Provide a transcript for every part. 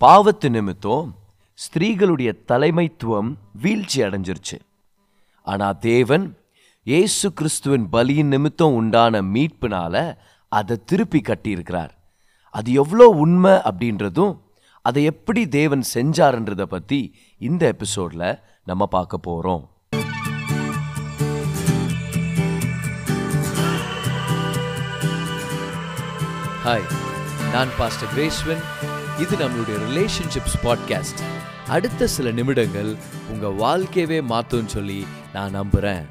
பாவத்து நிமித்தம் ஸ்திரீகளுடைய தலைமைத்துவம் வீழ்ச்சி அடைஞ்சிருச்சு. ஆனால் தேவன் இயேசு கிறிஸ்துவின் பலியின் நிமித்தம் உண்டான மீட்பினால அதை திருப்பி கட்டியிருக்கிறார். அது எவ்வளோ உண்மை அப்படின்றதும் அதை எப்படி தேவன் செஞ்சாருன்றதை பற்றி இந்த எபிசோட்ல நம்ம பார்க்க போகிறோம் ஹாய் நான் பாஸ்டர் கிரேஸ்வன் இது நம்மளுடைய ரிலேஷன்ஷிப்ஸ் பாட்காஸ்ட் அடுத்த சில நிமிடங்கள் உங்கள் வாழ்க்கையவே மாற்றும்னு சொல்லி நான் நம்புகிறேன்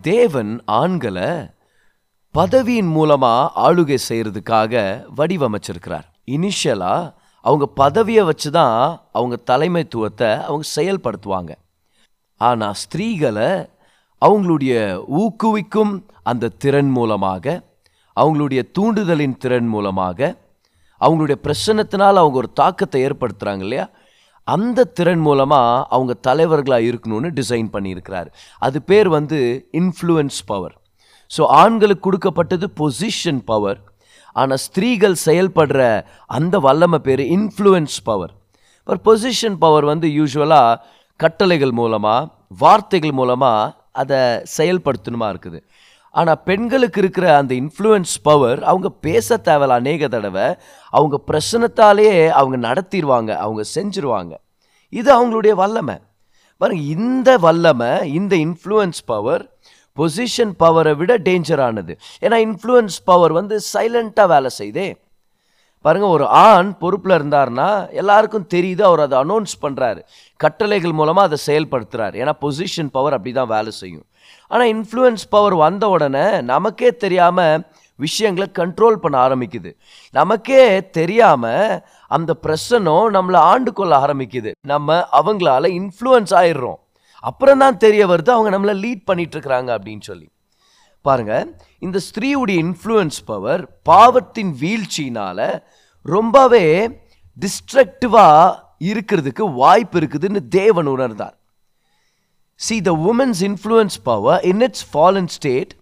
தேவன் ஆண்களை பதவியின் மூலமாக ஆளுகை செய்கிறதுக்காக வடிவமைச்சிருக்கிறார். இனிஷியலாக அவங்க பதவியை வச்சு தான் அவங்க தலைமைத்துவத்தை அவங்க செயல்படுத்துவாங்க. ஆனால் ஸ்திரீகளை அவங்களுடைய ஊக்குவிக்கும் அந்த திறன் மூலமாக அவங்களுடைய தூண்டுதலின் திறன் மூலமாக அவங்களுடைய பிரச்சனத்தினால் அவங்க ஒரு தாக்கத்தை ஏற்படுத்துறாங்க இல்லையா? அந்த திறன் மூலமாக அவங்க தலைவர்களாக இருக்கணும்னு டிசைன் பண்ணியிருக்கிறார். அது பேர் வந்து இன்ஃப்ளூயன்ஸ் பவர் ஸோ ஆண்களுக்கு கொடுக்கப்பட்டது பொசிஷன் பவர் ஆனால் ஸ்திரீகள் செயல்படுற அந்த வல்லமை பேர் இன்ஃப்ளூயன்ஸ் பவர் ஒரு பொசிஷன் பவர் வந்து யூஸ்வலாக கட்டளைகள் மூலமாக வார்த்தைகள் மூலமாக அதை செயல்படுத்தணுமா இருக்குது? ஆனால் பெண்களுக்கு இருக்கிற அந்த இன்ஃப்ளூயன்ஸ் பவர் அவங்க பேச தேவையில்ல. அநேக தடவை அவங்க பிரச்சனத்தாலேயே அவங்க நடத்திடுவாங்க அவங்க செஞ்சிருவாங்க. இது அவங்களுடைய வல்லமை. பாருங்க இந்த வல்லமை இந்த இன்ஃப்ளூயன்ஸ் பவர் பொசிஷன் பவரை விட டேஞ்சரானது ஏன்னா இன்ஃப்ளூயன்ஸ் பவர் வந்து சைலண்ட்டாக வேலை செய்தே. பாருங்கள் ஒரு ஆண் பொறுப்பில் இருந்தார்னா எல்லாருக்கும் தெரியுது அவர் அதை அனௌன்ஸ் பண்ணுறாரு கட்டளைகள் மூலமாக அதை செயல்படுத்துகிறார் ஏன்னா பொசிஷன் பவர் அப்படி தான் வேலை செய்யும். ஆனால் இன்ஃப்ளூயன்ஸ் பவர் வந்த உடனே நமக்கே தெரியாமல் விஷயங்களை கண்ட்ரோல் பண்ண ஆரம்பிக்குது. நமக்கே தெரியாமல் அந்த பிரசனம் நம்மளை ஆண்டு கொள்ள ஆரம்பிக்குது. நம்ம அவங்களால இன்ஃப்ளூயன்ஸ் ஆயிடுறோம். அப்புறம் தான் தெரிய வருது அவங்க நம்மளை லீட் பண்ணிட்டு இருக்கிறாங்க அப்படின்னு சொல்லி. பாருங்க இந்த ஸ்திரீவுடைய இன்ஃப்ளூயன்ஸ் பவர் பாவத்தின் வீழ்ச்சியினால் ரொம்பவே டிஸ்ட்ரக்டிவாக இருக்கிறதுக்கு வாய்ப்பு இருக்குதுன்னு தேவன் உணர்ந்தார். See, the woman's influence power in its fallen state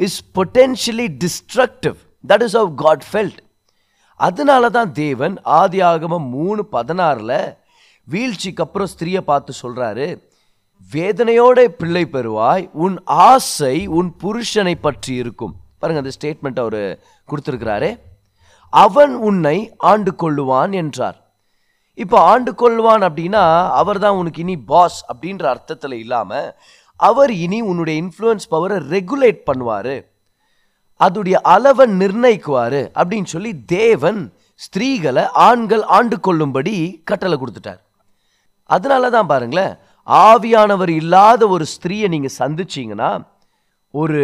is potentially destructive. That is how God felt. அதனால தான் தேவன் ஆதி ஆகமம் மூணு பதினாறில் வீழ்ச்சிக்கு அப்புறம் ஸ்திரியை பார்த்து சொல்கிறாரு வேதனையோட பிள்ளை பெறுவாய் உன் ஆசை உன் புருஷனை பற்றி இருக்கும் பாருங்க அந்த ஸ்டேட்மெண்ட் அவர் கொடுத்துருக்கிறாரு அவன் உன்னை ஆண்டு கொள்ளுவான் என்றார் இப்போ ஆண்டு கொள்வான் அப்படின்னா அவர் தான் உனக்கு இனி பாஸ் அப்படின்ற அர்த்தத்தில் இல்லாமல் அவர் இனி உன்னுடைய இன்ஃப்ளூயன்ஸ் பவரை ரெகுலேட் பண்ணுவார். அதுடைய அளவை நிர்ணயிக்குவார் அப்படின்னு சொல்லி தேவன் ஸ்திரீகளை ஆண்கள் ஆண்டு கொள்ளும்படி கட்டளை கொடுத்துட்டார். அதனால தான் பாருங்களேன் ஆவியானவர் இல்லாத ஒரு ஸ்திரீயை நீங்கள் சந்திச்சீங்கன்னா ஒரு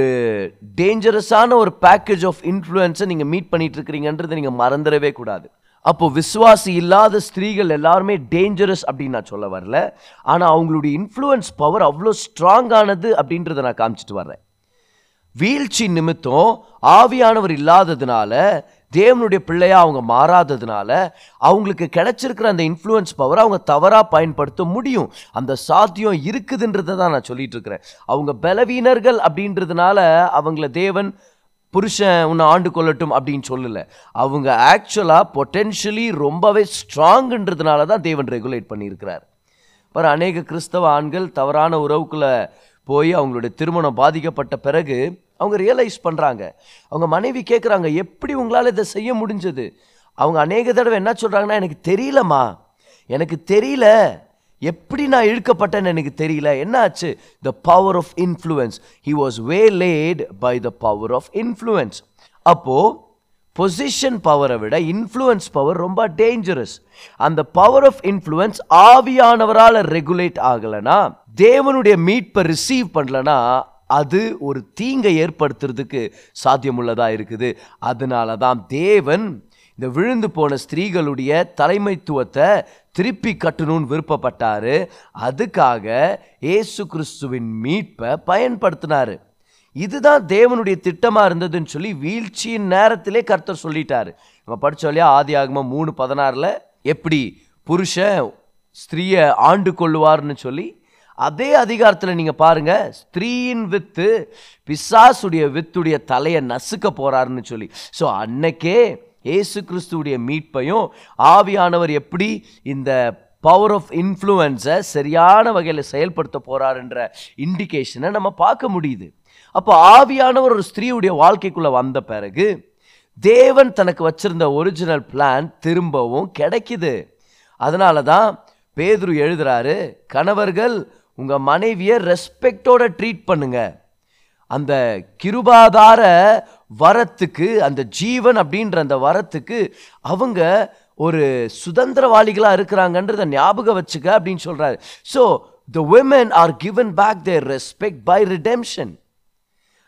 டேஞ்சரஸான ஒரு பேக்கேஜ் ஆஃப் இன்ஃப்ளூயன்ஸை நீங்கள் மீட் பண்ணிகிட்டு இருக்கிறீங்கன்றதை நீங்கள் மறந்துடவே கூடாது. அப்போ விசுவாசி இல்லாத ஸ்திரீகள் எல்லாருமே டேஞ்சரஸ் அப்படின்னு நான் சொல்ல வரல. ஆனால் அவங்களுடைய இன்ஃப்ளூயன்ஸ் பவர் அவ்வளோ ஸ்ட்ராங்கானது அப்படின்றத நான் காமிச்சிட்டு வர்றேன். வீழ்ச்சி நிமித்தம் ஆவியானவர் இல்லாததுனால தேவனுடைய பிள்ளையா அவங்க மாறாததுனால அவங்களுக்கு கிடைச்சிருக்கிற அந்த இன்ஃப்ளூயன்ஸ் பவர் அவங்க தவறாக பயன்படுத்த முடியும். அந்த சாத்தியம் இருக்குதுன்றதை தான் நான் சொல்லிட்டு இருக்கிறேன். அவங்க பலவீனர்கள் அப்படின்றதுனால அவங்கள தேவன் புருஷன் உன்னை ஆண்டு கொள்ளட்டும் அப்படின்னு சொல்லலை. அவங்க ஆக்சுவலாக பொட்டென்ஷியலி ரொம்பவே ஸ்ட்ராங்குன்றதுனால தான் தேவன் ரெகுலேட் பண்ணியிருக்கிறார். பாரு அநேக கிறிஸ்தவ ஆண்கள் தவறான உறவுக்குள்ளே போய் அவங்களுடைய திருமணம் பாதிக்கப்பட்ட பிறகு அவங்க ரியலைஸ் பண்ணுறாங்க அவங்க மனைவி கேட்குறாங்க எப்படி உங்களால் இதை செய்ய முடிஞ்சது? அவங்க அநேக தடவை என்ன சொல்கிறாங்கன்னா எனக்கு தெரியலம்மா. எனக்கு தெரியல. எப்படி நான் இழுக்கப்பட்டேன்னு எனக்கு தெரியல. என்ன ஆச்சு the power of influence he was way late by the power of influence அப்போது பொசிஷன் பவரை விட இன்ஃப்ளூயன்ஸ் பவர் ரொம்ப டேஞ்சரஸ் அந்த பவர் ஆஃப் இன்ஃப்ளூயன்ஸ் ஆவியானவரால் ரெகுலேட் ஆகலைன்னா தேவனுடைய மீட்பை ரிசீவ் பண்ணலன்னா அது ஒரு தீங்கை ஏற்படுத்துறதுக்கு சாத்தியமுள்ளதாக இருக்குது. அதனால தான் தேவன் இந்த விழுந்து போன ஸ்திரீகளுடைய தலைமைத்துவத்தை திருப்பி கட்டணும்னு விருப்பப்பட்டாரு. அதுக்காக இயேசு கிறிஸ்துவின் மீட்பை பயன்படுத்தினார். இதுதான் தேவனுடைய திட்டமாக இருந்ததுன்னு சொல்லி வீழ்ச்சியின் நேரத்திலே கர்த்தர் சொல்லிட்டாரு. நம்ம படித்தோம் இல்லையா? ஆதி ஆகமாக மூணு பதினாறில் எப்படி புருஷன் ஸ்திரீயை ஆண்டு கொள்ளுவார்னு சொல்லி? அதே அதிகாரத்தில் நீங்கள் பாருங்கள் ஸ்திரீயின் வித்து பிசாசுடைய வித்துடைய தலையை நசுக்க போகிறாருன்னு சொல்லி. ஸோ அன்னைக்கே இயேசு கிறிஸ்துவுடைய மீட்பையும் ஆவியானவர் எப்படி இந்த பவர் ஆஃப் இன்ஃப்ளூயன்ஸை சரியான வகையில் செயல்படுத்த போகிறாருன்ற இண்டிகேஷனை நம்ம பார்க்க முடியுது. அப்போ ஆவியானவர் ஒரு ஸ்திரீயுடைய வாழ்க்கைக்குள்ளே வந்த பிறகு தேவன் தனக்கு வச்சிருந்த ஒரிஜினல் பிளான் திரும்பவும் கிடைக்குது. அதனால தான் பேதுரு எழுதுறாரு கணவர்கள் உங்கள் மனைவியை ரெஸ்பெக்டோட ட்ரீட் பண்ணுங்க. அந்த கிருபாதார வரத்துக்கு அந்த ஜீவன் அப்படின்ற அந்த வரத்துக்கு அவங்க ஒரு சுதந்திரவாளிகளாக இருக்கிறாங்கன்றத ஞாபகம் வச்சுக்க அப்படின்னு சொல்கிறாரு so the women are given back their respect by redemption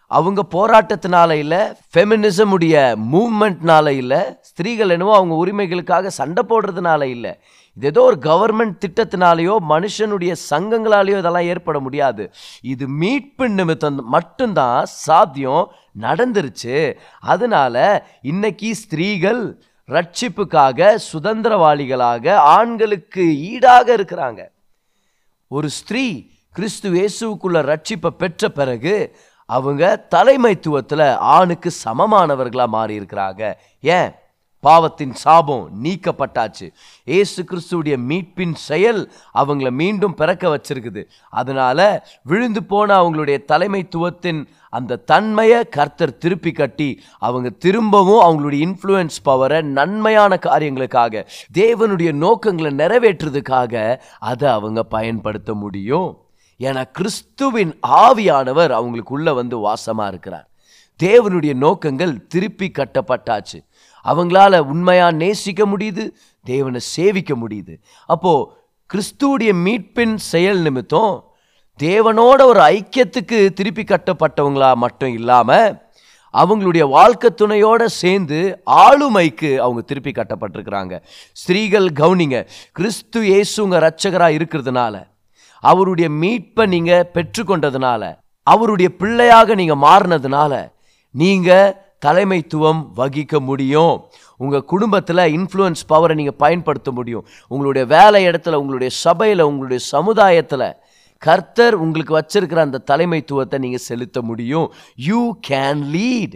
அவங்க போராட்டத்தினால இல்லை ஃபெமினிசம் உடைய மூவ்மெண்ட்னால இல்லை ஸ்திரீகள் என்னவோ அவங்க உரிமைகளுக்காக சண்டை போடுறதுனால இல்லை இது ஏதோ ஒரு கவர்மெண்ட் திட்டத்தினாலேயோ மனுஷனுடைய சங்கங்களாலேயோ இதெல்லாம் ஏற்பட முடியாது. இது மீட்பு நிமித்தம் மட்டும்தான் சாத்தியம் நடந்துருச்சு. அதனால இன்னைக்கு ஸ்திரீகள் ரட்சிப்புக்காக சுதந்திரவாளிகளாக ஆண்களுக்கு ஈடாக இருக்கிறாங்க. ஒரு ஸ்திரீ கிறிஸ்து இயேசுக்குள்ள ரட்சிப்பை பெற்ற பிறகு அவங்க தலைமைத்துவத்தில் ஆணுக்கு சமமானவர்களாக மாறியிருக்கிறாங்க. ஏன்? பாவத்தின் சாபம் நீக்கப்பட்டாச்சு. ஏசு கிறிஸ்துடைய மீட்பின் செயல் அவங்கள மீண்டும் பிறக்க வச்சிருக்குது. அதனால விழுந்து போன அவங்களுடைய தலைமைத்துவத்தின் அந்த தன்மையை கர்த்தர் திருப்பி கட்டி அவங்க திரும்பவும் அவங்களுடைய இன்ஃப்ளூயன்ஸ் பவரை நன்மையான காரியங்களுக்காக தேவனுடைய நோக்கங்களை நிறைவேற்றுறதுக்காக அதை அவங்க பயன்படுத்த முடியும். ஏன்னா கிறிஸ்துவின் ஆவியானவர் அவங்களுக்குள்ளே வந்து வாசமாக இருக்கிறார். தேவனுடைய நோக்கங்கள் திருப்பி கட்டப்பட்டாச்சு. அவங்களால உண்மையாக நேசிக்க முடியுது தேவனை சேவிக்க முடியுது. அப்போது கிறிஸ்துவுடைய மீட்பின் செயல் நிமித்தம் தேவனோட ஒரு ஐக்கியத்துக்கு திருப்பி கட்டப்பட்டவங்களா மட்டும் இல்லாமல் அவங்களுடைய வாழ்க்கை துணையோட சேர்ந்து ஆளுமைக்கு அவங்க திருப்பி கட்டப்பட்டிருக்கிறாங்க. ஸ்திரீகள் கவுனிங்க கிறிஸ்து இயேசுங்க ரட்சகராக இருக்கிறதுனால அவருடைய மீட்பை நீங்க பெற்றுக்கொண்டதுனால அவருடைய பிள்ளையாக நீங்க மாறினதுனால நீங்க தலைமைத்துவம் வகிக்க முடியும். உங்கள் குடும்பத்தில் இன்ஃப்ளூயன்ஸ் பவரை நீங்கள் பயன்படுத்த முடியும். உங்களுடைய வேலை இடத்துல உங்களுடைய சபையில் உங்களுடைய சமுதாயத்தில் கர்த்தர் உங்களுக்கு வச்சிருக்கிற அந்த தலைமைத்துவத்தை நீங்கள் செலுத்த முடியும். You can lead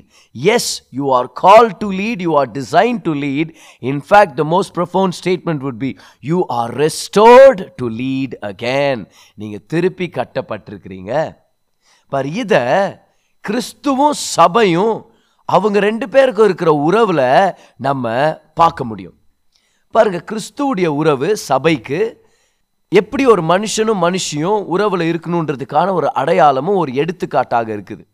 as you are called to lead you are designed to lead in fact the most profound statement would be you are restored to lead again நீங்கள் திருப்பி கட்டப்பட்டிருக்கிறீங்க. பார் இதை கிறிஸ்துவும் சபையும் அவங்க ரெண்டு பேருக்கும் இருக்கிற உறவில் நம்ம பார்க்க முடியும். பாருங்க கிறிஸ்துவுடைய உறவு சபைக்கு எப்படி ஒரு மனுஷனும் மனுஷியும் உறவில் இருக்கணுன்றதுக்கான ஒரு அடையாளமும் ஒரு எடுத்துக்காட்டாக இருக்குது.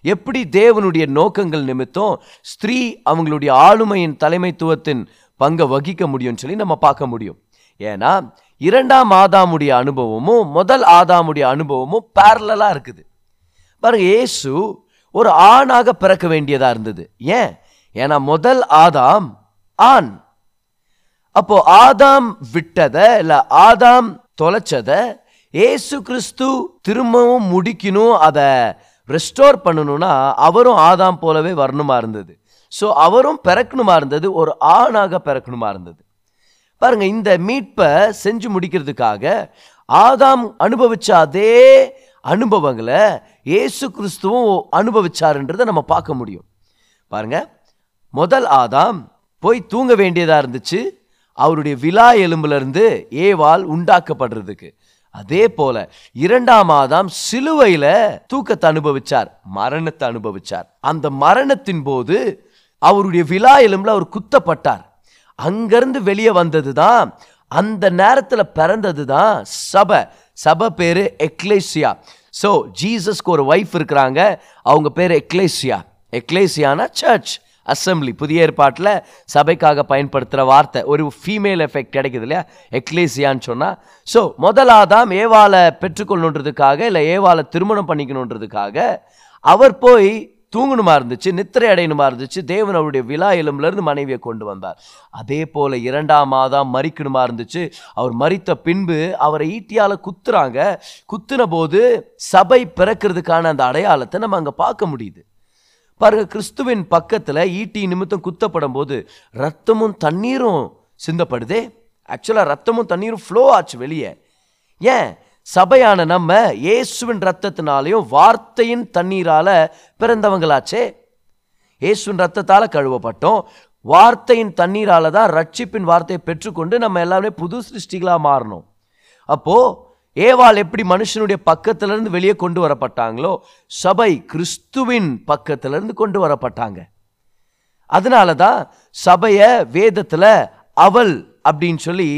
எப்படி தேவனுடைய நோக்கங்கள் நிமித்தம் ஸ்திரீ அவங்களுடைய ஆளுமையின் தலைமைத்துவத்தின் பங்கை வகிக்க முடியும்னு சொல்லி நம்ம பார்க்க முடியும். ஏன்னா இரண்டாம் ஆதாமுடைய அனுபவமும் முதல் ஆதாமுடைய அனுபவமும் பேரலாக இருக்குது. பாருங்க இயேசு ஒரு ஆணாக பிறக்க வேண்டியதாக இருந்தது. ஏன்? ஏன்னா முதல் ஆதாம் ஆண். அப்போ ஆதாம் விட்டத இல்ல ஆதாம் தொலைச்சத ஏசு கிறிஸ்து திரும்பவும் முடிக்கணும் அதை ரெஸ்டோர் பண்ணணும்னா அவரும் ஆதாம் போலவே வரணுமா இருந்தது. ஸோ அவரும் பிறக்கணுமா இருந்தது ஒரு ஆணாக பிறக்கணுமா இருந்தது. பாருங்க இந்த மீட்பை செஞ்சு முடிக்கிறதுக்காக ஆதாம் அனுபவிச்ச அதே அனுபவங்களை இயேசு கிறிஸ்துவும் அனுபவிச்சாருன்றதை நம்ம பார்க்க முடியும். பாருங்க முதல் ஆதாம் போய் தூங்க வேண்டியதாக இருந்துச்சு அவருடைய விலா எலும்புலருந்து ஏவால் உண்டாக்கப்படுறதுக்கு. அதே போல இரண்டாம் ஆதாம் சிலுவையில தூக்கத்தை அனுபவிச்சார் மரணத்தை அனுபவிச்சார். அந்த மரணத்தின் போது அவருடைய விலா எலும்புல அவர் குத்தப்பட்டார். அங்கிருந்து வெளியே வந்தது தான் அந்த நேரத்தில் பிறந்தது தான் சபை. சபை பேரு எக்லேசியா. ஸோ ஜீசஸ்க்கு ஒரு ஒய்ஃப் இருக்கிறாங்க அவங்க பேர் எக்லேசியா. எக்லேசியானா சர்ச் அசம்பிளி புதிய ஏற்பாட்டில் சபைக்காக பயன்படுத்துகிற வார்த்தை ஒரு ஃபீமேல் எஃபெக்ட் கிடைக்குது இல்லையா? எக்லேசியான்னு சொன்னால் ஸோ முதலாதாம் ஏவாலை பெற்றுக்கொள்ளணுன்றதுக்காக இல்லை ஏவாலை திருமணம் பண்ணிக்கணுன்றதுக்காக அவர் போய் தூங்கணுமா இருந்துச்சு நித்திரை அடையணுமா இருந்துச்சு தேவன் அவருடைய விழா எலும்புலேருந்து மனைவியை கொண்டு வந்தார். அதே போல் இரண்டாம் மாதம் மறிக்கணுமா இருந்துச்சு அவர் மறித்த பின்பு அவரை ஈட்டியால் குத்துறாங்க. குத்துன போது சபை பிறக்கிறதுக்கான அந்த அடையாளத்தை நம்ம அங்கே பார்க்க முடியுது. பாருங்க கிறிஸ்துவின் பக்கத்தில் ஈட்டி நிமித்தம் குத்தப்படும் போது ரத்தமும் தண்ணீரும் சிந்தப்படுதே. ஆக்சுவலாக ரத்தமும் தண்ணீரும் ஃப்ளோ ஆச்சு வெளியே. ஏன்? சபையான நம்ம இயேசுவின் ரத்தத்தினாலையும் வார்த்தையின் தண்ணீரால பிறந்தவங்களாச்சே. இயேசுவின் ரத்தத்தால் கழுவப்பட்டோம். வார்த்தையின் தண்ணீரால தான் ரட்சிப்பின் வார்த்தையை பெற்றுக்கொண்டு நம்ம எல்லாருமே புது சிருஷ்டிகளாக மாறணும். அப்போது ஏவாள் எப்படி மனுஷனுடைய பக்கத்திலிருந்து வெளியே கொண்டு வரப்பட்டாங்களோ சபை கிறிஸ்துவின் பக்கத்திலிருந்து கொண்டு வரப்பட்டாங்க. அதனால தான் சபையை வேதத்தில் அவள் அப்படின்னு சொல்லி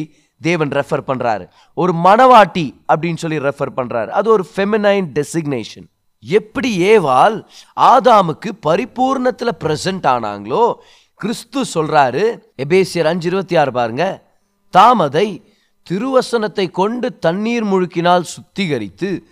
தேவன் ரெஃபர் பண்ணுறாரு ஒரு மணவாட்டி அப்படின்னு சொல்லி ரெஃபர் பண்ணுறாரு அது ஒரு ஃபெமினைன் டெசிக்னேஷன் எப்படி ஏவால் ஆதாமுக்கு பரிபூர்ணத்தில் பிரசன்ட் ஆனாங்களோ கிறிஸ்து சொல்கிறாரு எபேசியர் அஞ்சு இருபத்தி ஆறு பாருங்க தாமதை திருவசனத்தை கொண்டு தண்ணீர் முழுக்கினால் சுத்திகரித்து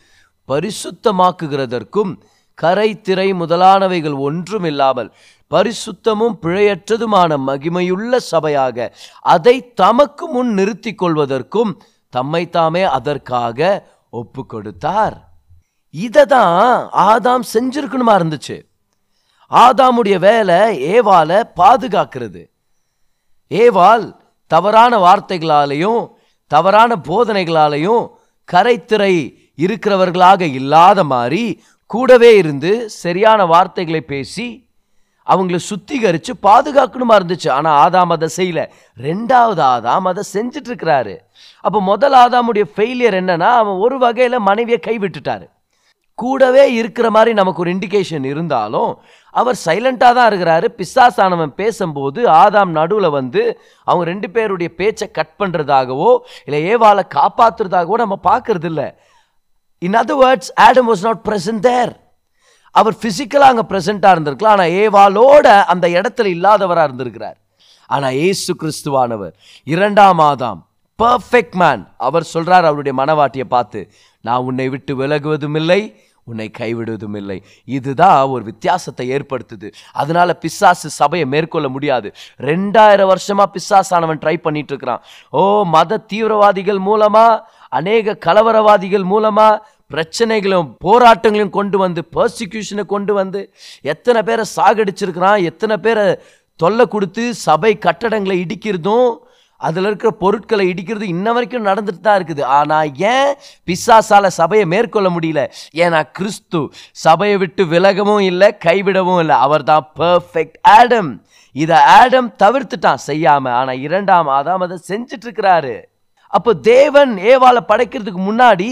பரிசுத்தமாக்குகிறதற்கும் கரை திரை முதலானவைகள் ஒன்றுமில்லாமல் பரிசுத்தமும் பிழையற்றதுமான மகிமையுள்ள சபையாக அதை தமக்கு முன் நிறுத்திக் கொள்வதற்கும் தம்மை தாமே அதற்காக ஒப்பு கொடுத்தார் இதை தான் ஆதாம் செஞ்சிருக்கணுமா இருந்துச்சு. ஆதாமுடைய வேலை ஏவால பாதுகாக்கிறது. ஏவால் தவறான வார்த்தைகளாலையும் தவறான போதனைகளாலையும் கரைத்திரை இருக்கிறவர்களாக இல்லாத மாதிரி கூடவே இருந்து சரியான வார்த்தைகளை பேசி அவங்கள சுத்திகரித்து பாதுகாக்கணுமா இருந்துச்சு. ஆனால் ஆதாம் அதை செய்யல. ரெண்டாவது ஆதாம் அதை செஞ்சிட்ருக்கிறாரு. அப்போ முதல் ஆதாமுடைய ஃபெயிலியர் என்னன்னா அவன் ஒரு வகையில் மனைவியை கைவிட்டுட்டாரு. கூடவே இருக்கிற மாதிரி நமக்கு ஒரு இண்டிகேஷன் இருந்தாலும் அவர் சைலண்டாக தான் இருக்கிறாரு. பிசாசானவன் பேசும்போது ஆதாம் நடுவில் வந்து அவங்க ரெண்டு பேருடைய பேச்சை கட் பண்ணுறதாகவோ இல்லை ஏவாலை காப்பாற்றுறதாகவோ நம்ம பார்க்கறது இல்லை in other words Adam was not present there அவர் ஃபிசிக்கலாக அங்கே ப்ரெசண்ட்டாக இருந்திருக்கலாம். ஆனால் ஏவாலோட அந்த இடத்துல இல்லாதவராக இருந்திருக்கிறார். ஆனால் ஏசு கிறிஸ்துவானவர். இரண்டாம் ஆதாம். பர்ஃபெக்ட் மேன் அவர் சொல்கிறார் அவருடைய மனவாட்டியை பார்த்து நான் உன்னை விட்டு விலகுவதும் இல்லை உன்னை கைவிடுவதும் இல்லை இதுதான் ஒரு வித்தியாசத்தை ஏற்படுத்துது. அதனால பிசாசு சபையை மேற்கொள்ள முடியாது. ரெண்டாயிரம் வருஷமா பிசாசானவன் ட்ரை பண்ணிட்டு இருக்கிறான் ஓ மத தீவிரவாதிகள் மூலமா அநேக கலவரவாதிகள் மூலமா பிரச்சனைகளும் போராட்டங்களையும் கொண்டு வந்து பர்சிக்யூஷனை கொண்டு வந்து எத்தனை பேரை சாகடிச்சிருக்கிறான் எத்தனை பேரை தொல்லை கொடுத்து சபை கட்டடங்களை இடிக்கிறதும் அதில் இருக்கிற பொருட்களை இடிக்கிறது இன்ன வரைக்கும் நடந்துட்டு தான் இருக்குது. ஆனால் ஏன் பிசாசால சபையை மேற்கொள்ள முடியல? ஏன்னா கிறிஸ்து சபையை விட்டு விலகவும் இல்லை கைவிடவும் இல்லை. அவர் தான் பர்ஃபெக்ட் ஆடம் இதை ஆடம் தவிர்த்துட்டான் செய்யாமல் ஆனால் இரண்டாம் ஆதாம் அதை செஞ்சுட்டு இருக்கிறாரு அப்போ தேவன் ஏவாலை படைக்கிறதுக்கு முன்னாடி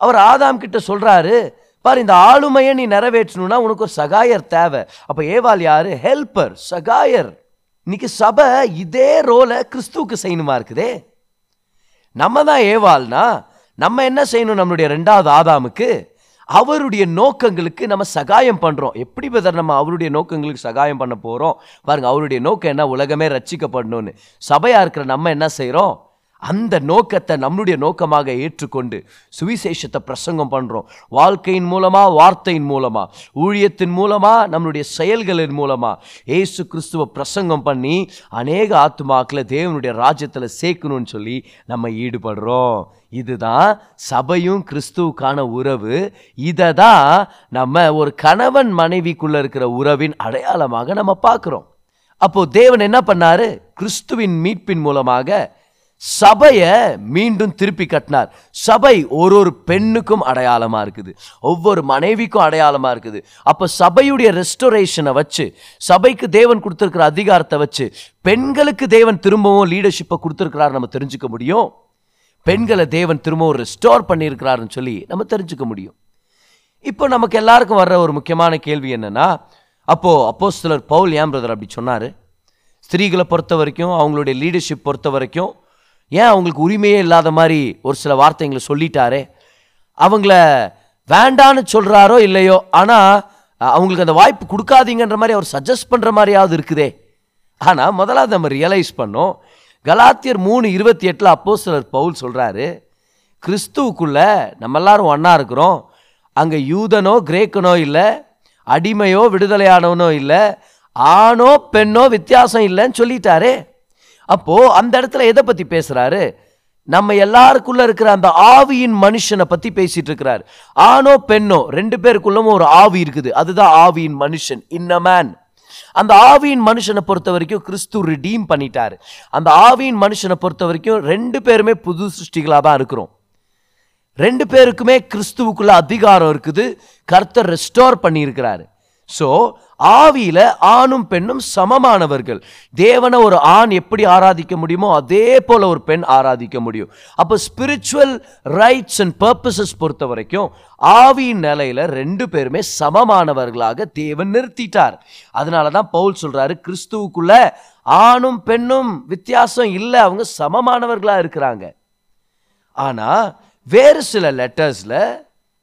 அவர் ஆதாம் கிட்ட சொல்கிறாரு பார் இந்த ஆளுமையை நீ நிறைவேற்றணும்னா உனக்கு ஒரு சகாயர் தேவை. அப்போ ஏவால் யார்? ஹெல்ப்பர் சகாயர். இன்னைக்கு சபை இதே ரோலை கிறிஸ்துவுக்கு செய்யணுமா இருக்குதே? நம்ம தான் ஏவாள்னா நம்ம என்ன செய்யணும் நம்மளுடைய ரெண்டாவது ஆதாமுக்கு? அவருடைய நோக்கங்களுக்கு நம்ம சகாயம் பண்ணுறோம் எப்படி பதர் நம்ம அவருடைய நோக்கங்களுக்கு சகாயம் பண்ண போகிறோம் பாருங்கள் அவருடைய நோக்கம் என்ன? உலகமே ரட்சிக்கப்படணும்னு. சபையாக இருக்கிற நம்ம என்ன செய்கிறோம் அந்த நோக்கத்தை நம்மளுடைய நோக்கமாக ஏற்றுக்கொண்டு சுவிசேஷத்தை பிரசங்கம் பண்ணுறோம் வாழ்க்கையின் மூலமாக வார்த்தையின் மூலமாக ஊழியத்தின் மூலமாக நம்மளுடைய செயல்களின் மூலமாக ஏசு கிறிஸ்துவ பிரசங்கம் பண்ணி அநேக ஆத்துமாக்களை தேவனுடைய ராஜ்யத்தில் சேர்க்கணும்னு சொல்லி நம்ம ஈடுபடுறோம். இதுதான் சபையும் கிறிஸ்துவுக்கான உறவு. இதை தான் நம்ம ஒரு கணவன் மனைவிக்குள்ளே இருக்கிற உறவின் அடையாளமாக நம்ம பார்க்குறோம். அப்போது தேவன் என்ன பண்ணாரு? கிறிஸ்துவின் மீட்பின் மூலமாக சபையை மீண்டும் திருப்பி கட்டினார். சபை ஒரு ஒரு பெண்ணுக்கும் அடையாளமாக இருக்குது. ஒவ்வொரு மனைவிக்கும் அடையாளமாக இருக்குது. அப்போ சபையுடைய ரெஸ்டோரேஷனை வச்சு சபைக்கு தேவன் கொடுத்துருக்கிற அதிகாரத்தை வச்சு பெண்களுக்கு தேவன் திரும்பவும் லீடர்ஷிப்பை கொடுத்துருக்கிறார் நம்ம தெரிஞ்சுக்க முடியும். பெண்களை தேவன் திரும்பவும் ரெஸ்டோர் பண்ணியிருக்கிறாருன்னு சொல்லி நம்ம தெரிஞ்சுக்க முடியும். இப்போ நமக்கு எல்லாருக்கும் வர்ற ஒரு முக்கியமான கேள்வி என்னன்னா அப்போ அப்போஸ்தலர் பவுல் ஏன் பிரதர் அப்படி சொன்னார்? ஸ்திரீகளை பொறுத்த வரைக்கும் அவங்களுடைய லீடர்ஷிப் பொறுத்த வரைக்கும் ஏன் அவங்களுக்கு உரிமையே இல்லாத மாதிரி ஒரு சில வார்த்தைங்களை சொல்லிட்டாரே? அவங்கள வேண்டான்னு சொல்கிறாரோ இல்லையோ ஆனால் அவங்களுக்கு அந்த வாய்ப்பு கொடுக்காதீங்கன்ற மாதிரி அவர் சஜஸ்ட் பண்ணுற மாதிரியாவது இருக்குதே. ஆனால் முதலாவது நம்ம ரியலைஸ் பண்ணோம். கலாத்தியர் மூணு இருபத்தி எட்டில் அப்போ சிலர் பவுல் சொல்கிறாரு கிறிஸ்துவுக்குள்ளே நம்ம எல்லாரும் ஒன்றா இருக்கிறோம். அங்கே யூதனோ கிரேக்கனோ இல்லை அடிமையோ விடுதலையானவனோ இல்லை ஆணோ பெண்ணோ வித்தியாசம் இல்லைன்னு சொல்லிட்டாரே. அப்போது அந்த இடத்துல எதை பற்றி பேசுகிறாரு நம்ம எல்லாருக்குள்ள இருக்கிற அந்த ஆவியின் மனுஷனை பற்றி பேசிட்டு இருக்கிறார். ஆணோ பெண்ணோ ரெண்டு பேருக்குள்ளும் ஒரு ஆவி இருக்குது. அதுதான் ஆவியின் மனுஷன் இன்ன மேன் அந்த ஆவியின் மனுஷனை பொறுத்த வரைக்கும் கிறிஸ்து ரிடீம் பண்ணிட்டாரு. அந்த ஆவியின் மனுஷனை பொறுத்த வரைக்கும் ரெண்டு பேருமே புது சிருஷ்டிகளாக தான் இருக்கிறோம். ரெண்டு பேருக்குமே கிறிஸ்துவுக்குள்ள அதிகாரம் இருக்குது. கர்த்தர் ரெஸ்டோர் பண்ணியிருக்கிறாரு. ஸோ ஆவியில ஆணும் பெண்ணும் சமமானவர்கள். தேவனை ஒரு ஆண் எப்படி ஆராதிக்க முடியுமோ அதே போல ஒரு பெண் ஆராதிக்க முடியும். அப்போ ஸ்பிரிச்சுவல் ரைட்ஸ் அண்ட் பர்பசஸ் பொறுத்த வரைக்கும் ஆவியின் நிலையில ரெண்டு பேருமே சமமானவர்களாக தேவன் நிறுத்திட்டார். அதனால தான் பவுல் சொல்றாரு கிறிஸ்துவுக்குள்ள ஆணும் பெண்ணும் வித்தியாசம் இல்லை அவங்க சமமானவர்களாக இருக்கிறாங்க. ஆனால் வேறு சில லெட்டர்ஸில்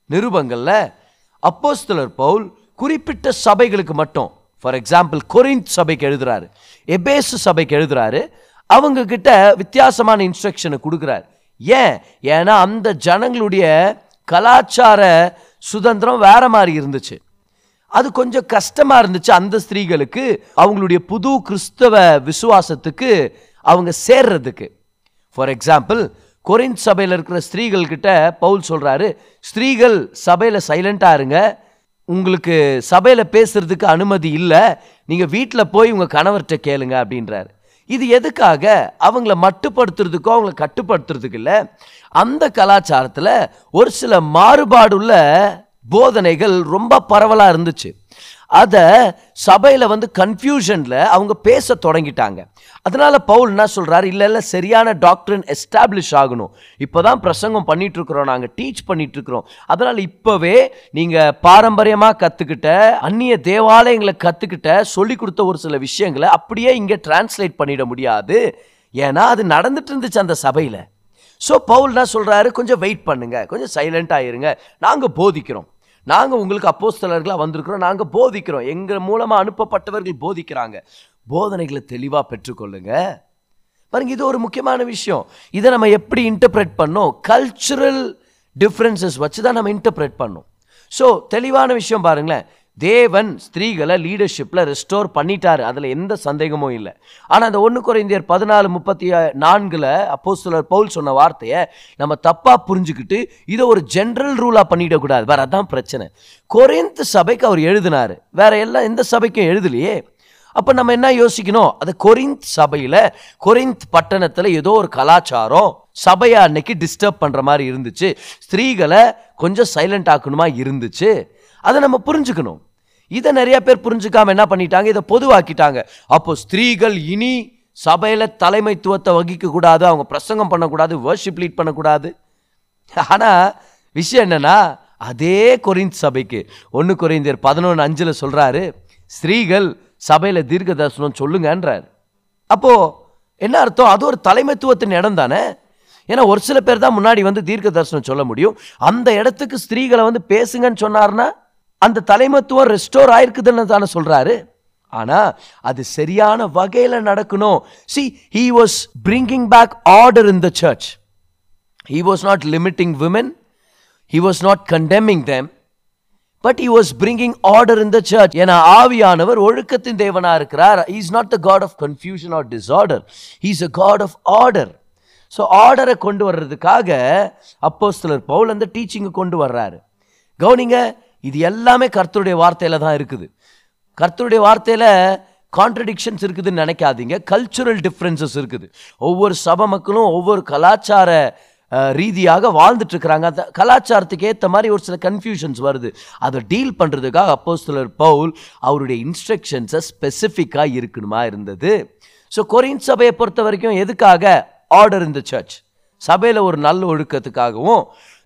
நிருபங்களில் அப்போஸ்தலர் பவுல் குறிப்பிட்ட சபைகளுக்கு மட்டும் ஃபார் எக்ஸாம்பிள் கொரிந்த் சபைக்கு எழுதுறாரு எபேசு சபைக்கு எழுதுறாரு அவங்க கிட்ட வித்தியாசமான இன்ஸ்ட்ரக்ஷனை கொடுக்குறாரு. ஏன்? ஏன்னா அந்த ஜனங்களுடைய கலாச்சார சுதந்திரம் வேற மாதிரி இருந்துச்சு. அது கொஞ்சம் கஷ்டமாக இருந்துச்சு அந்த ஸ்திரீகளுக்கு அவங்களுடைய புது கிறிஸ்தவ விசுவாசத்துக்கு அவங்க சேர்றதுக்கு. ஃபார் எக்ஸாம்பிள் கொரின் சபையில் இருக்கிற ஸ்திரீகள் கிட்ட பவுல் சொல்கிறாரு ஸ்திரீகள் சபையில் சைலண்ட்டாக இருங்க உங்களுக்கு சபையில் பேசுறதுக்கு அனுமதி இல்லை நீங்கள் வீட்டில் போய் உங்கள் கணவர்கிட்ட கேளுங்க அப்படின்றாரு. இது எதுக்காக? அவங்கள மட்டுப்படுத்துறதுக்கோ அவங்கள கட்டுப்படுத்துறதுக்கு இல்லை. அந்த கலாச்சாரத்தில் ஒரு சில மாறுபாடுள்ள போதனைகள் ரொம்ப பரவலாக இருந்துச்சு. அதை சபையில் வந்து கன்ஃபியூஷனில் அவங்க பேச தொடங்கிட்டாங்க. அதனால் பவுல் என்ன சொல்கிறாரு இல்லை இல்லை சரியான டாக்டரின் எஸ்டாப்ளிஷ் ஆகணும். இப்போ தான் பிரசங்கம் பண்ணிகிட்ருக்குறோம் நாங்கள் டீச் பண்ணிகிட்ருக்குறோம் அதனால் இப்போவே நீங்கள் பாரம்பரியமாக கற்றுக்கிட்ட அந்நிய தேவாலயங்களை கற்றுக்கிட்ட சொல்லி கொடுத்த ஒரு சில விஷயங்களை அப்படியே இங்கே டிரான்ஸ்லேட் பண்ணிட முடியாது. ஏன்னா அது நடந்துட்டு இருந்துச்சு அந்த சபையில். ஸோ பவுல் என்ன சொல்கிறாரு கொஞ்சம் வெயிட் பண்ணுங்கள் கொஞ்சம் சைலண்ட் இருங்க. நாங்கள் போதிக்கிறோம். நாங்கள் உங்களுக்கு அப்போஸ்தலர்களாக வந்திருக்கிறோம் நாங்கள் போதிக்கிறோம். எங்கள் மூலமாக அனுப்பப்பட்டவர்கள் போதிக்கிறாங்க. போதனைகளை தெளிவாக பெற்றுக்கொள்ளுங்க. பாருங்க இது ஒரு முக்கியமான விஷயம். இதை நம்ம எப்படி இன்டர்பிரேட் பண்ணோம்? கல்ச்சுரல் டிஃப்ரென்சஸ் வச்சு தான் நம்ம இன்டர்பிரேட் பண்ணோம். ஸோ தெளிவான விஷயம் பாருங்களேன். தேவன் ஸ்திரீகளை லீடர்ஷிப்பில் ரெஸ்டோர் பண்ணிட்டார். அதில் எந்த சந்தேகமும் இல்லை. ஆனால் அந்த ஒன்று குறைந்தியர் பதினாலு முப்பத்தி நான்கில் அப்போஸ்தலர் பவுல் சொன்ன வார்த்தையை நம்ம தப்பாக புரிஞ்சுக்கிட்டு இதை ஒரு ஜென்ரல் ரூலாக பண்ணிடக்கூடாது. வேறு அதான் பிரச்சனை. கொரிந்த் சபைக்கு அவர் எழுதினார். வேற எல்லாம் எந்த சபைக்கும் எழுதலையே. அப்போ நம்ம என்ன யோசிக்கணும்? அது கொரிந்த் சபையில் கொரிந்த் பட்டணத்தில் ஏதோ ஒரு கலாச்சாரம் சபையை அன்னைக்கு டிஸ்டர்ப் பண்ணுற மாதிரி இருந்துச்சு. ஸ்திரீகளை கொஞ்சம் சைலண்ட் ஆக்கணுமா இருந்துச்சு. அதை நம்ம புரிஞ்சுக்கணும். இதை நிறைய பேர் புரிஞ்சுக்காம என்ன பண்ணிட்டாங்க? இதை பொதுவாக்கிட்டாங்க. அப்போ ஸ்திரீகள் இனி சபையில் தலைமைத்துவத்தை வகிக்கக்கூடாது அவங்க பிரசங்கம் பண்ணக்கூடாது வர்ஷிப் லீட் பண்ணக்கூடாது. ஆனால் விஷயம் என்னன்னா அதே கொரிந்த் சபைக்கு ஒன்று குறைந்தர் பதினொன்று அஞ்சில் சொல்கிறாரு ஸ்திரீகள் சபையில் தீர்க்க தரிசனம் சொல்லுங்கன்றார். அப்போது என்ன அர்த்தம்? அது ஒரு தலைமைத்துவத்தின் இடம் தானே? ஏன்னா ஒரு சில பேர் தான் முன்னாடி வந்து தீர்க்க தரிசனம் சொல்ல முடியும். அந்த இடத்துக்கு ஸ்திரீகளை வந்து பேசுங்கன்னு சொன்னார்னா அந்த தலைமத்துவம் ரெஸ்டோர் ஆயிருக்குதுன்னு தானே சொல்கிறாரு ஆனால் அது சரியான வகையில் நடக்கணும் see he was bringing back order in the church he was not limiting women he was not condemning them but he was bringing order in the church ஏன்னா ஆவியானவர் ஒழுக்கத்தின் தேவனாக இருக்கிறார் he is not the God of confusion or disorder he's a God of order so ஆர்டரை கொண்டு வர்றதுக்காக அப்போஸ்தலர் பவுல் அந்த டீச்சிங்கை கொண்டு வர்றாரு கவுனிங்க இது எல்லாமே கர்த்தருடைய வார்த்தையில் தான் இருக்குது. கர்த்தருடைய வார்த்தையில் கான்ட்ரடிக்ஷன்ஸ் இருக்குதுன்னு நினைக்காதீங்க. கல்ச்சுரல் டிஃப்ரென்சஸ் இருக்குது. ஒவ்வொரு சபை மக்களும் ஒவ்வொரு கலாச்சார ரீதியாக வாழ்ந்துட்டுருக்குறாங்க அந்த கலாச்சாரத்துக்கு ஏற்ற மாதிரி ஒரு சில கன்ஃபியூஷன்ஸ் வருது. அதை டீல் பண்ணுறதுக்காக அப்போஸ்தலர் பவுல் அவருடைய இன்ஸ்ட்ரக்ஷன்ஸை ஸ்பெசிஃபிக்காக இருக்கணுமா இருந்தது. ஸோ கொரின் சபையை பொறுத்த வரைக்கும் எதுக்காக? ஆர்டர் இந்த சர்ச் சபையில் ஒரு நல்ல ஒழுக்கத்துக்காகவும்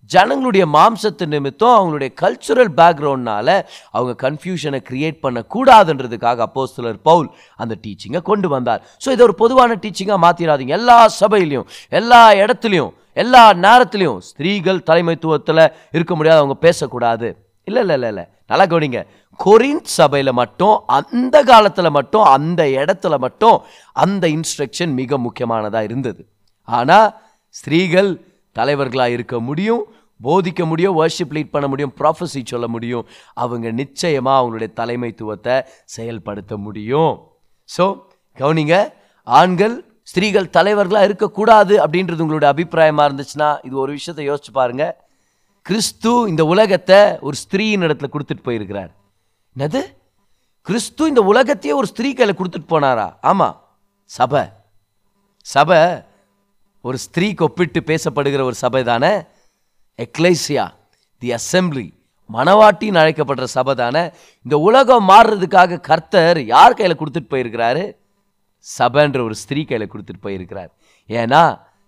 ஜனங்களுடைய மாம்சத்து நிமித்தம் அவங்களுடைய கல்ச்சுரல் பேக்ரவுண்ட்னால அவங்க கன்ஃபியூஷனை கிரியேட் பண்ணக்கூடாதுன்றதுக்காக அப்போஸ்தலர் பவுல் அந்த டீச்சிங்கை கொண்டு வந்தார். ஸோ இதை ஒரு பொதுவான டீச்சிங்காக மாற்றிடாதீங்க எல்லா சபையிலையும் எல்லா இடத்துலையும் எல்லா நேரத்துலையும் ஸ்திரீகள் தலைமைத்துவத்தில் இருக்க முடியாது அவங்க பேசக்கூடாது. இல்லை இல்லை இல்லை இல்லை. நல்லா கவனிங்க. கொரிந்த் சபையில் மட்டும் அந்த காலத்தில் மட்டும் அந்த இடத்துல மட்டும் அந்த இன்ஸ்ட்ரக்ஷன் மிக முக்கியமானதாக இருந்தது. ஆனால் ஸ்திரீகள் தலைவர்களாக இருக்க முடியும் போதிக்க முடியும் வர்ஷிப் லீட் பண்ண முடியும் ப்ராஃபஸி சொல்ல முடியும் அவங்க நிச்சயமாக அவங்களுடைய தலைமைத்துவத்தை செயல்படுத்த முடியும். ஸோ கவனிங்க ஆண்கள் ஸ்திரீகள் தலைவர்களாக இருக்கக்கூடாது அப்படின்றது உங்களுடைய அபிப்பிராயமாக இருந்துச்சுன்னா இது ஒரு விஷயத்தை யோசிச்சு பாருங்கள் கிறிஸ்து இந்த உலகத்தை ஒரு ஸ்திரீயின் இடத்துல கொடுத்துட்டு போயிருக்கிறார். என்னது? கிறிஸ்து இந்த உலகத்தையே ஒரு ஸ்திரீ கையில் கொடுத்துட்டு போனாரா? ஆமாம் சபை. சபை ஒரு ஸ்திரீக்கு ஒப்பிட்டு பேசப்படுகிற ஒரு சபை தானே? எக்லைசியா தி அசெம்பிளி மணவாட்டின்னு அழைக்கப்படுற சபை தானே? இந்த உலகம் மாறுறதுக்காக கர்த்தர் யார் கையில் கொடுத்துட்டு போயிருக்கிறாரு? சபைன்ற ஒரு ஸ்திரீ கையில் கொடுத்துட்டு போயிருக்கிறார். ஏன்னா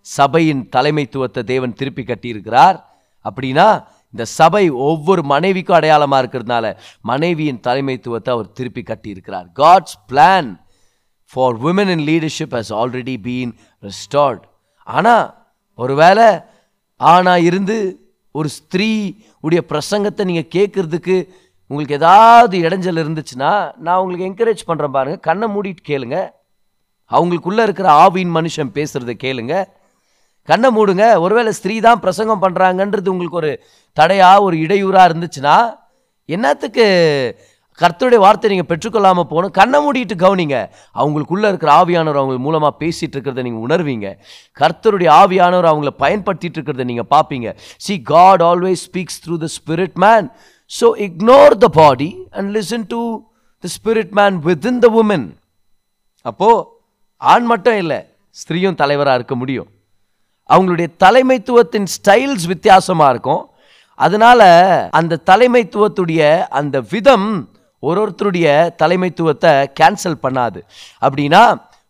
சபையின் தலைமைத்துவத்தை தேவன் திருப்பி கட்டியிருக்கிறார். அப்படின்னா இந்த சபை ஒவ்வொரு மனைவிக்கும் அடையாளமாக இருக்கிறதுனால மனைவியின் தலைமைத்துவத்தை அவர் திருப்பி கட்டியிருக்கிறார். God's plan for women in leadership has already been restored ஆனால் ஒருவேளை ஆணாக இருந்து ஒரு ஸ்திரீ உடைய பிரசங்கத்தை நீங்கள் கேட்குறதுக்கு உங்களுக்கு ஏதாவது இடைஞ்சல் இருந்துச்சுன்னா நான் உங்களுக்கு என்கரேஜ் பண்ணுறேன் பாருங்கள் கண்ணை மூடிட்டு கேளுங்க. அவங்களுக்குள்ளே இருக்கிற ஆவின் மனுஷன் பேசுகிறத கேளுங்க. கண்ணை மூடுங்க. ஒருவேளை ஸ்திரீ தான் பிரசங்கம் பண்ணுறாங்கன்றது உங்களுக்கு ஒரு தடையாக ஒரு இடையூறாக இருந்துச்சுன்னா என்னத்துக்கு கர்த்தருடைய வார்த்தை நீங்கள் பெற்றுக்கொள்ளாமல் போகணும். கண்ணை மூடிட்டு கவனிங்க. அவங்களுக்குள்ளே இருக்கிற ஆவியானவர் அவங்க மூலமாக பேசிகிட்டு இருக்கிறத நீங்கள் உணர்வீங்க. கர்த்தருடைய ஆவியானவர் அவங்கள பயன்படுத்திட்டு இருக்கிறத நீங்கள் பார்ப்பீங்க. See God always speaks through the spirit man so ignore the body and listen to the spirit man in the woman அப்போது ஆண் மட்டும் இல்லை ஸ்திரீயும் தலைவராக இருக்க முடியும். அவங்களுடைய தலைமைத்துவத்தின் ஸ்டைல்ஸ் வித்தியாசமாக இருக்கும். அதனால் அந்த தலைமைத்துவத்துடைய அந்த விதம் ஒரு ஒருத்தருடைய தலைமைத்துவத்தை கேன்சல் பண்ணாது. அப்படின்னா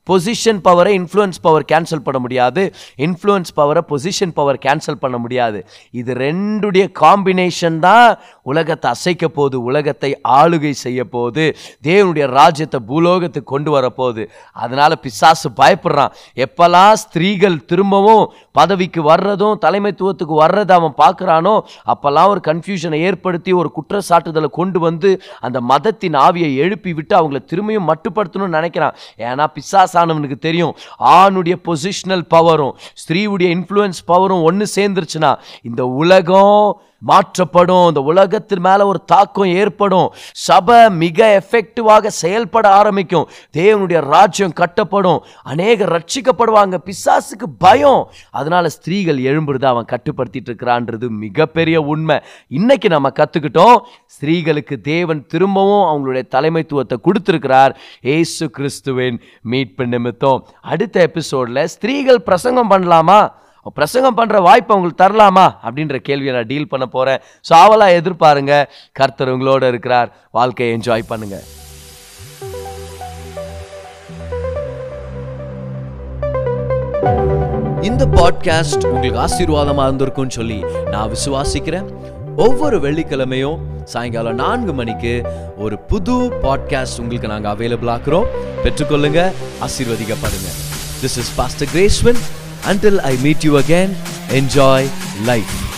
பொசிஷன் பவரை இன்ஃப்ளூயன்ஸ் பவர் கேன்சல் பண்ண முடியாது. இன்ஃப்ளூயன்ஸ் பவரை பொசிஷன் பவர் கேன்சல் பண்ண முடியாது. இது ரெண்டுடைய காம்பினேஷன் தான் உலகத்தை அசைக்க போது உலகத்தை ஆளுகை செய்ய போது தேவனுடைய ராஜ்யத்தை பூலோகத்துக்கு கொண்டு வர அதனால் பிசாசு பயப்படுறான். எப்பெல்லாம் ஸ்திரீகள் திரும்பவும் பதவிக்கு வர்றதும் தலைமைத்துவத்துக்கு வர்றதை அவன் பார்க்குறானோ அப்போல்லாம் ஒரு கன்ஃபியூஷனை ஏற்படுத்தி ஒரு குற்றச்சாட்டுதலை கொண்டு வந்து அந்த மதத்தின் ஆவியை எழுப்பி விட்டு அவங்கள திரும்பியும் மட்டுப்படுத்தணும்னு நினைக்கிறான். ஏன்னா பிசாசானவனுக்கு தெரியும் ஆணுடைய பொசிஷனல் பவரும் ஸ்திரீவுடைய இன்ஃப்ளூயன்ஸ் பவரும் ஒன்று சேர்ந்துருச்சுன்னா இந்த உலகம் மாற்றப்படும். இந்த உலகத்தின் மேல ஒரு தாக்கம் ஏற்படும். சபை மிக எஃபெக்டிவாக செயல்பட ஆரம்பிக்கும். தேவனுடைய ராஜ்யம் கட்டப்படும். அநேக ரட்சிக்கப்படுவாங்க. பிசாசுக்கு பயம். அதனால ஸ்திரீகள் எழும்புறது அவன் கட்டுப்படுத்திட்டு இருக்கிறான்றது மிகப்பெரிய உண்மை. இன்னைக்கு நம்ம கற்றுக்கிட்டோம் ஸ்திரீகளுக்கு தேவன் திரும்பவும் அவங்களுடைய தலைமைத்துவத்தை கொடுத்துருக்கிறார். ஏசு கிறிஸ்துவின் மீட்பு நிமித்தம். அடுத்த எபிசோட்ல ஸ்திரீகள் பிரசங்கம் பண்ணலாமா? பிரசங்கம் பண்ணுற வாய்ப்பு அவங்களுக்கு தரலாமா? அப்படின்ற கேள்வியை நான் டீல் பண்ண போகிறேன் ஸோ ஆவலா எதிர்பாருங்க. கர்த்தர் உங்களோட இருக்கிறார். வாழ்க்கையை என்ஜாய் பண்ணுங்க. இந்த பாட்காஸ்ட் உங்களுக்கு ஆசீர்வாதமாக இருந்திருக்கும்னு சொல்லி நான் விசுவாசிக்கிறேன். ஒவ்வொரு வெள்ளிக்கிழமையும் சாயங்காலம் நான்கு மணிக்கு ஒரு புது பாட்காஸ்ட் உங்களுக்கு நாங்கள் அவைலபிள் ஆக்குறோம். பெற்றுக்கொள்ளுங்க. ஆசீர்வதிக்கப்படுங்க. This is pastor Gracewin until I meet you again enjoy life